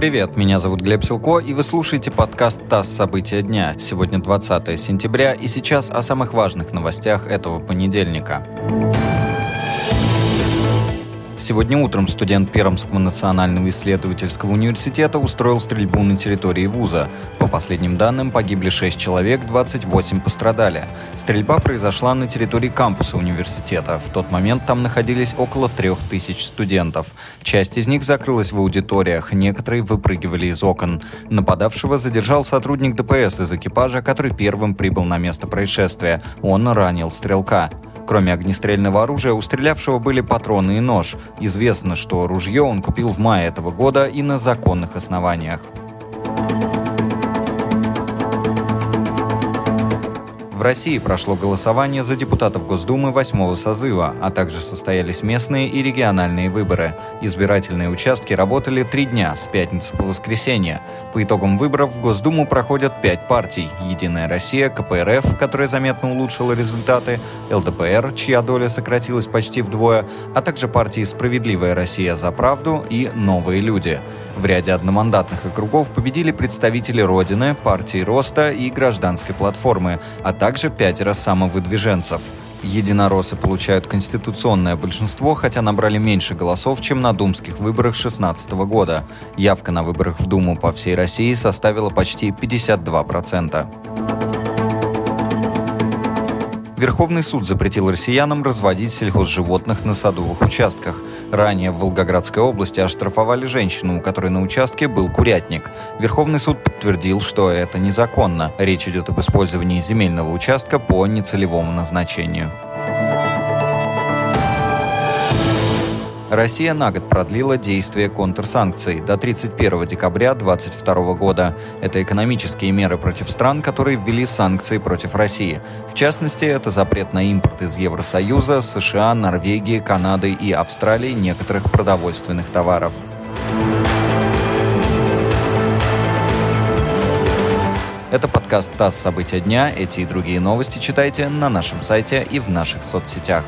Привет, меня зовут Глеб Силко, и вы слушаете подкаст «ТАСС. События дня». Сегодня 20 сентября, и сейчас о самых важных новостях этого понедельника. Сегодня утром студент Пермского национального исследовательского университета устроил стрельбу на территории вуза. По последним данным, погибли 6 человек, 28 пострадали. Стрельба произошла на территории кампуса университета. В тот момент там находились около 3000 студентов. Часть из них закрылась в аудиториях, некоторые выпрыгивали из окон. Нападавшего задержал сотрудник ДПС из экипажа, который первым прибыл на место происшествия. Он ранил стрелка. Кроме огнестрельного оружия, у стрелявшего были патроны и нож. Известно, что ружье он купил в мае этого года и на законных основаниях. В России прошло голосование за депутатов Госдумы восьмого созыва, а также состоялись местные и региональные выборы. Избирательные участки работали три дня, с пятницы по воскресенье. По итогам выборов в Госдуму проходят пять партий. «Единая Россия», КПРФ, которая заметно улучшила результаты, ЛДПР, чья доля сократилась почти вдвое, а также партии «Справедливая Россия за правду» и «Новые люди». В ряде одномандатных округов победили представители Родины, партии Роста и Гражданской платформы, а также также пятеро самовыдвиженцев. Единороссы получают конституционное большинство, хотя набрали меньше голосов, чем на думских выборах 2016 года. Явка на выборах в Думу по всей России составила почти 52%. Верховный суд запретил россиянам разводить сельхозживотных на садовых участках. Ранее в Волгоградской области оштрафовали женщину, у которой на участке был курятник. Верховный суд подтвердил, что это незаконно. Речь идет об использовании земельного участка по нецелевому назначению. Россия на год продлила действие контрсанкций до 31 декабря 2022 года. Это экономические меры против стран, которые ввели санкции против России. В частности, это запрет на импорт из Евросоюза, США, Норвегии, Канады и Австралии некоторых продовольственных товаров. Это подкаст «ТАСС. События дня». Эти и другие новости читайте на нашем сайте и в наших соцсетях.